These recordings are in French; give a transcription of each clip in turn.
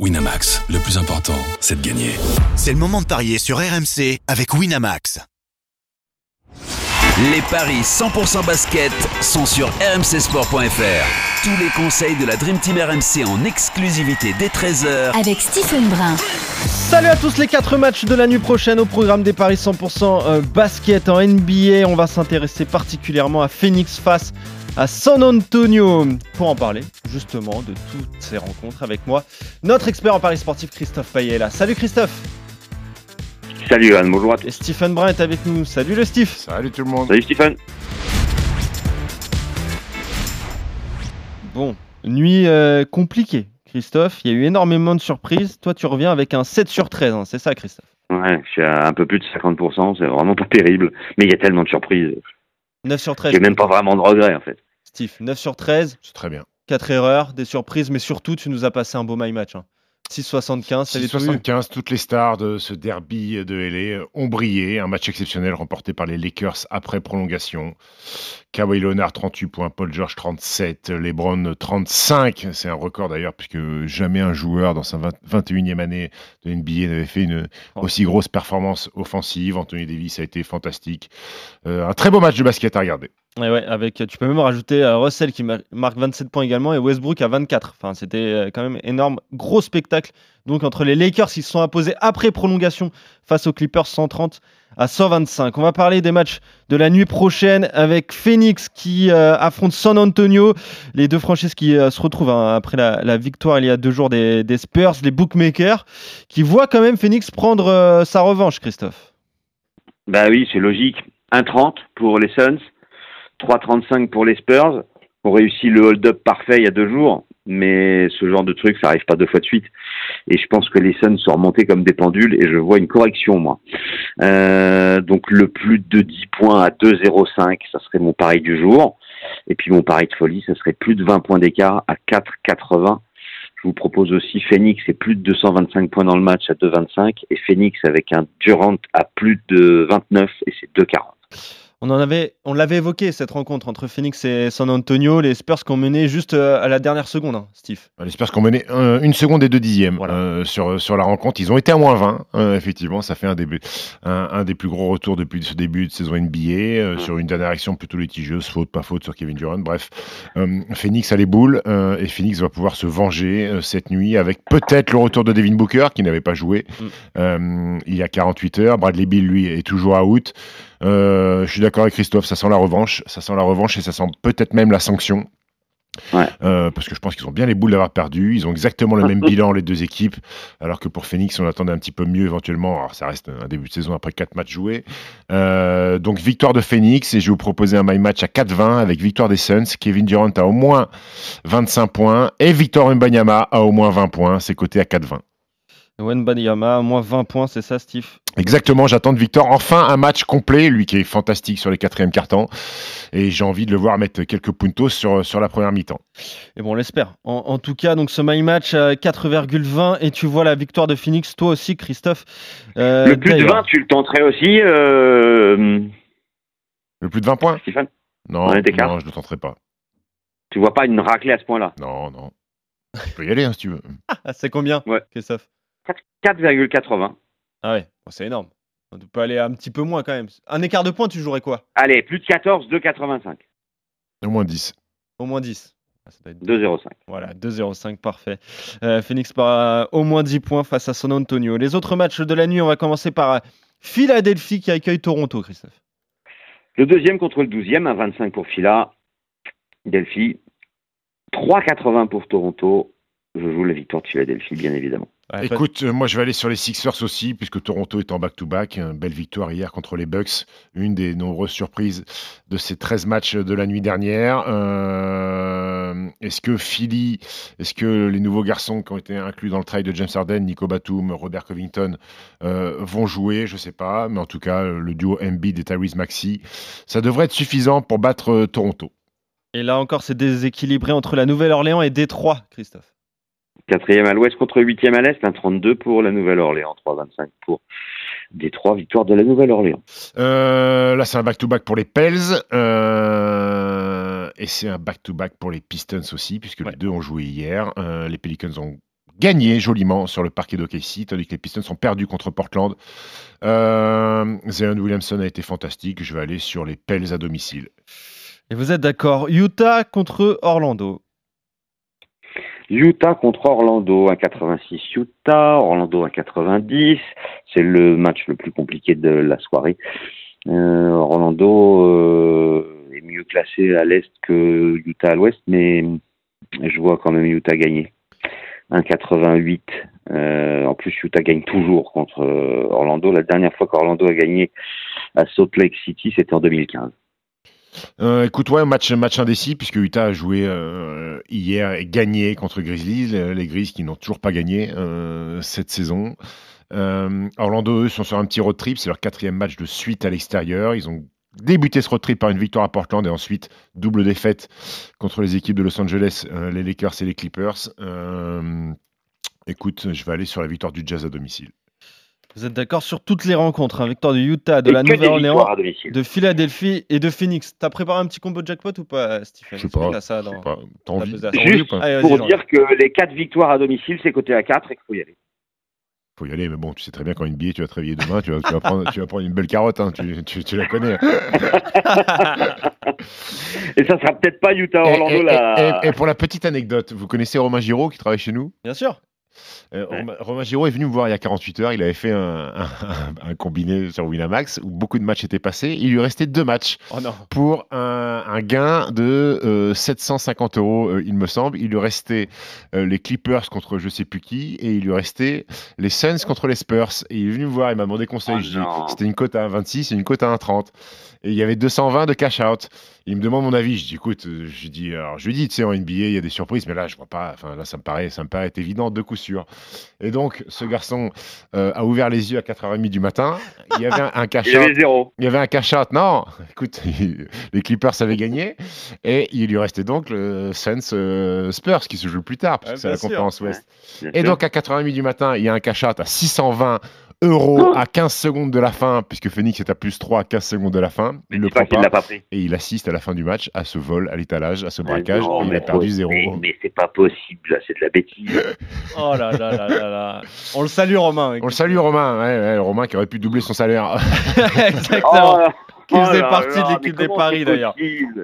Winamax, le plus important, c'est de gagner. C'est le moment de parier sur RMC avec Winamax. Les paris 100% basket sont sur rmcsport.fr. Tous les conseils de la Dream Team RMC en exclusivité dès 13h avec Stephen Brun. Salut à tous les 4 matchs de la nuit prochaine au programme des paris 100% euh, basket en NBA. On va s'intéresser particulièrement à Phoenix face à San Antonio. Pour en parler justement de toutes ces rencontres avec moi, notre expert en paris sportif Christophe Payet est là. Salut Christophe Salut Anne, bonjour à tous. Et Stephen Brun est avec nous. Salut le Steve Salut tout le monde Salut Stephen Bon, nuit euh, compliquée Christophe, il y a eu énormément de surprises. Toi tu reviens avec un 7 sur 13, hein. c'est ça Christophe Ouais, je suis à un peu plus de 50%, c'est vraiment pas terrible. Mais il y a tellement de surprises. 9 sur 13. J'ai même pas vraiment de regrets en fait. Steve, 9 sur 13. C'est très bien. 4 erreurs, des surprises, mais surtout, tu nous as passé un beau my match. Hein. 6,75, c'est 6,75, toutes les stars de ce derby de LA ont brillé. Un match exceptionnel remporté par les Lakers après prolongation. Kawhi Leonard 38 points, Paul George 37, LeBron 35. C'est un record d'ailleurs, puisque jamais un joueur dans sa 21e année de NBA n'avait fait une aussi grosse performance offensive. Anthony Davis a été fantastique. Euh, un très beau match de basket à regarder. Ouais, ouais, avec, tu peux même rajouter euh, Russell qui marque 27 points également et Westbrook à 24. Enfin, c'était euh, quand même énorme. Gros spectacle. Donc, entre les Lakers qui se sont imposés après prolongation face aux Clippers 130 à 125. On va parler des matchs de la nuit prochaine avec Phoenix qui euh, affronte San Antonio. Les deux franchises qui se retrouvent hein, après la, victoire il y a deux jours des, des, Spurs, les bookmakers, qui voient quand même Phoenix prendre sa revanche, Christophe. Bah oui, c'est logique. 1,30 pour les Suns. 3,35 pour les Spurs. On réussit le hold-up parfait il y a deux jours, mais ce genre de truc, ça arrive pas deux fois de suite. Et je pense que les Suns sont remontés comme des pendules et je vois une correction, moi. Euh, donc le plus de 10 points à 2,05, ça serait mon pari du jour. Et puis mon pari de folie, ça serait plus de 20 points d'écart à 4,80. Je vous propose aussi Phoenix et plus de 225 points dans le match à 2,25 et Phoenix avec un Durant à plus de 29 et c'est 2,40. On en avait, on l'avait évoqué cette rencontre entre Phoenix et San Antonio, les Spurs qui ont mené juste euh, à la dernière seconde, hein, Steve. Les Spurs qui ont mené une seconde et deux dixièmes euh, sur, sur la rencontre. Ils ont été à moins 20, euh, effectivement. Ça fait un des, un, des plus gros retours depuis ce début de saison NBA, sur une dernière action plutôt litigieuse, faute, pas faute sur Kevin Durant. Bref, Phoenix a les boules et Phoenix va pouvoir se venger cette nuit avec peut-être le retour de Devin Booker qui n'avait pas joué mm. il y a 48 heures. Bradley Bill, lui, est toujours out. Euh, je suis d'accord avec Christophe, ça sent la revanche, ça sent la revanche et ça sent peut-être même la sanction. Euh, parce que je pense qu'ils ont bien les boules d'avoir perdu. Ils ont exactement le même bilan, les deux équipes. Alors que pour Phoenix, on attendait un petit peu mieux éventuellement. Alors, ça reste un début de saison après 4 matchs joués. Euh, donc, victoire de Phoenix. Et je vais vous proposer un my match à 4-20 avec victoire des Suns. Kevin Durant a au moins 25 points. Et Victor Mbanyama a au moins 20 points. C'est coté à 4-20. Mbanyama, au moins 20 points, c'est ça, Steve? Exactement, j'attends de Victor enfin un match complet, lui qui est fantastique sur les quatrièmes cartons. Et j'ai envie de le voir mettre quelques puntos sur, sur la première mi-temps. Et bon, on l'espère. En, tout cas, donc ce my match à 4,20 et tu vois la victoire de Phoenix, toi aussi, Christophe. Euh, le plus de 20, tu le tenterais aussi euh, Le plus de 20 points? Stéphane? Non, non, je ne le tenterai pas. Tu vois pas une raclée à ce point-là? Non, non. Tu peux y aller hein, si tu veux. Ah, c'est combien, ouais. Christophe? 4,80. Ah ouais, c'est énorme. On peut aller un petit peu moins quand même. Un écart de points, tu jouerais quoi? Allez, plus de 14, 2,85. Au moins 10. Au moins 10. 2,05. Voilà, 2,05, parfait. Euh, Phoenix par au moins 10 points face à San Antonio. Les autres matchs de la nuit, on va commencer par euh, Philadelphie qui accueille Toronto, Christophe. Le deuxième contre le douzième, à 25 pour Phila. Delphi. 3,80 pour Toronto. Je joue la victoire de Philadelphie, bien évidemment. Écoute, euh, moi je vais aller sur les Sixers aussi, puisque Toronto est en back-to-back. belle victoire hier contre les Bucks, une des nombreuses surprises de ces 13 matchs de la nuit dernière. Euh, est-ce que Philly, est-ce que les nouveaux garçons qui ont été inclus dans le trail de James Harden, Nico Batum, Robert Covington, euh, vont jouer? Je ne sais pas, mais en tout cas, le duo Embiid et Tyrese Maxi, ça devrait être suffisant pour battre Toronto. Et là encore, c'est déséquilibré entre la Nouvelle-Orléans et Détroit, Christophe. Quatrième à l'ouest contre huitième à l'est, un 32 pour la Nouvelle-Orléans, 3,25 pour des trois victoires de la Nouvelle-Orléans. Euh, là, c'est un back-to-back pour les Pels. Euh, et c'est un back-to-back pour les Pistons aussi, puisque les deux ont joué hier. Euh, les Pelicans ont gagné joliment sur le parquet d'OKC, tandis que les Pistons sont perdus contre Portland. Euh, Zion Williamson a été fantastique. Je vais aller sur les Pels à domicile. Et vous êtes d'accord Utah contre Orlando. Utah contre Orlando, 1,86 Utah, Orlando 1,90. C'est le match le plus compliqué de la soirée. Euh, Orlando euh, est mieux classé à l'est que Utah à l'ouest, mais je vois quand même Utah gagner. 1,88. Euh, en plus, Utah gagne toujours contre euh, Orlando. La dernière fois qu'Orlando a gagné à Salt Lake City, c'était en 2015. Euh, écoute, ouais, match, match indécis, puisque Utah a joué euh, hier et gagné contre Grizzlies, les Grizzlies qui n'ont toujours pas gagné euh, cette saison. Euh, Orlando, eux, sont sur un petit road trip, c'est leur quatrième match de suite à l'extérieur. Ils ont débuté ce road trip par une victoire à Portland et ensuite double défaite contre les équipes de Los Angeles, euh, les Lakers et les Clippers. Euh, écoute, je vais aller sur la victoire du Jazz à domicile. Vous êtes d'accord sur toutes les rencontres, hein, victoire du Utah, de Et la Nouvelle-Orléans, de Philadelphie et de Phoenix. T'as préparé un petit combo jackpot ou pas, Stephen? Je sais pas, ça dans- pas. T'as envie, T'as envie ou pas? Allez, pour dire que les quatre victoires à domicile, c'est coté à 4 et qu'il faut y aller. Faut y aller, mais bon, tu sais très bien qu'en NBA, tu vas te réveiller demain, tu vas, tu vas prendre, tu vas prendre une belle carotte, hein, tu, tu- tu la connais. Et ça sera peut-être pas Utah-Orlando et- là. et- et pour la petite anecdote, vous connaissez Romain Giraud qui travaille chez nous? Bien sûr. Euh, Ouais. Romain- Giraud est venu me voir il y a 48 heures. Il avait fait un, un- un combiné sur Winamax où beaucoup de matchs étaient passés. Il lui restait deux matchs Oh pour un, un gain de euh, 750 euros, euh, il me semble. Il lui restait euh, les Clippers contre je sais plus qui et il lui restait les Suns contre les Spurs. Et il est venu me voir, il m'a demandé conseil. Oh c'était une cote à 1,26 et une cote à 1,30. Et il y avait 220 de cash out. Il me demande mon avis. Je dis, écoute, euh, je dis, alors je lui dis, tu sais, en NBA, il y a des surprises, mais là, je vois pas. Enfin, là, ça me paraît, ça me paraît être évident de coup sûr. Et donc, ce garçon euh, a ouvert les yeux à 4h30 du matin. Il y avait un, un cash Il y out. avait zéro. Il y avait un cash out. Non, écoute, les Clippers avaient gagné. Et il lui restait donc le Suns euh, Spurs qui se joue plus tard, parce Ouais, que c'est la sûr. conférence Ouest. Et sûr. donc, à 4h30 du matin, il y a un cash out à 620 euros à 15 secondes de la fin, puisque Phoenix est à plus 3 à 15 secondes de la fin. Il ne le prend pas. pas pris. Et il assiste à la fin du match à ce vol, à l'étalage, à ce braquage. Non, et il a perdu faut- zéro. Mais, mais c'est pas possible, là, c'est de la bêtise. Oh là là là là là. On le salue, Romain. On le salue, Romain. Ouais, ouais, Romain qui aurait pu doubler son salaire. Exactement. là- Qui faisait là partie de là, l'équipe mais des paris, d'ailleurs.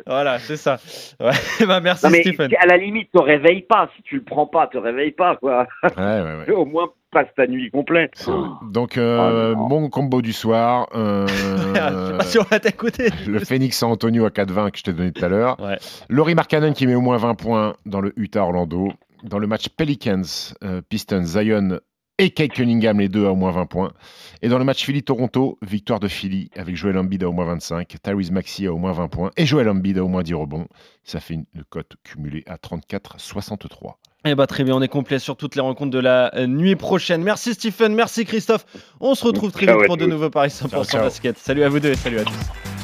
Voilà, c'est ça. Ouais. bah, merci, Non mais Stephen. à la limite, te réveille pas. Si tu le prends pas, te réveille pas, quoi. ouais, ouais, ouais. Au moins, passe ta nuit complète. Donc, euh, Oh, non. mon combo du soir. euh, on va t'écouter. le Phoenix San Antonio à 4-20 que je t'ai donné tout à l'heure. Ouais. Laurie Markkanen qui met au moins 20 points dans le Utah Orlando. Dans le match Pelicans, euh, Pistons, Zion et Kate Cunningham, les deux à au moins 20 points. Et dans le match Philly-Toronto, victoire de Philly avec Joel Embiid à au moins 25, Tyrese Maxey à au moins 20 points et Joel Embiid à au moins 10 rebonds. Ça fait une cote cumulée à 34,63. Eh bah très bien, on est complet sur toutes les rencontres de la euh, nuit prochaine. Merci Stephen, merci Christophe. On se retrouve très Ciao vite pour de nouveaux paris 100% Ciao, ciao. basket. Salut à vous deux et salut à tous.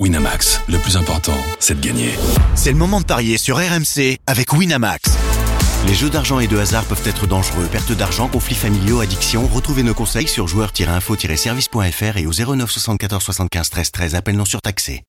Winamax, le plus important, c'est de gagner. C'est le moment de parier sur RMC avec Winamax. Les jeux d'argent et de hasard peuvent être dangereux. Perte d'argent, conflits familiaux, addiction. Retrouvez nos conseils sur joueurs-info-service.fr et au 09 74 75 13 13. Appel non surtaxé.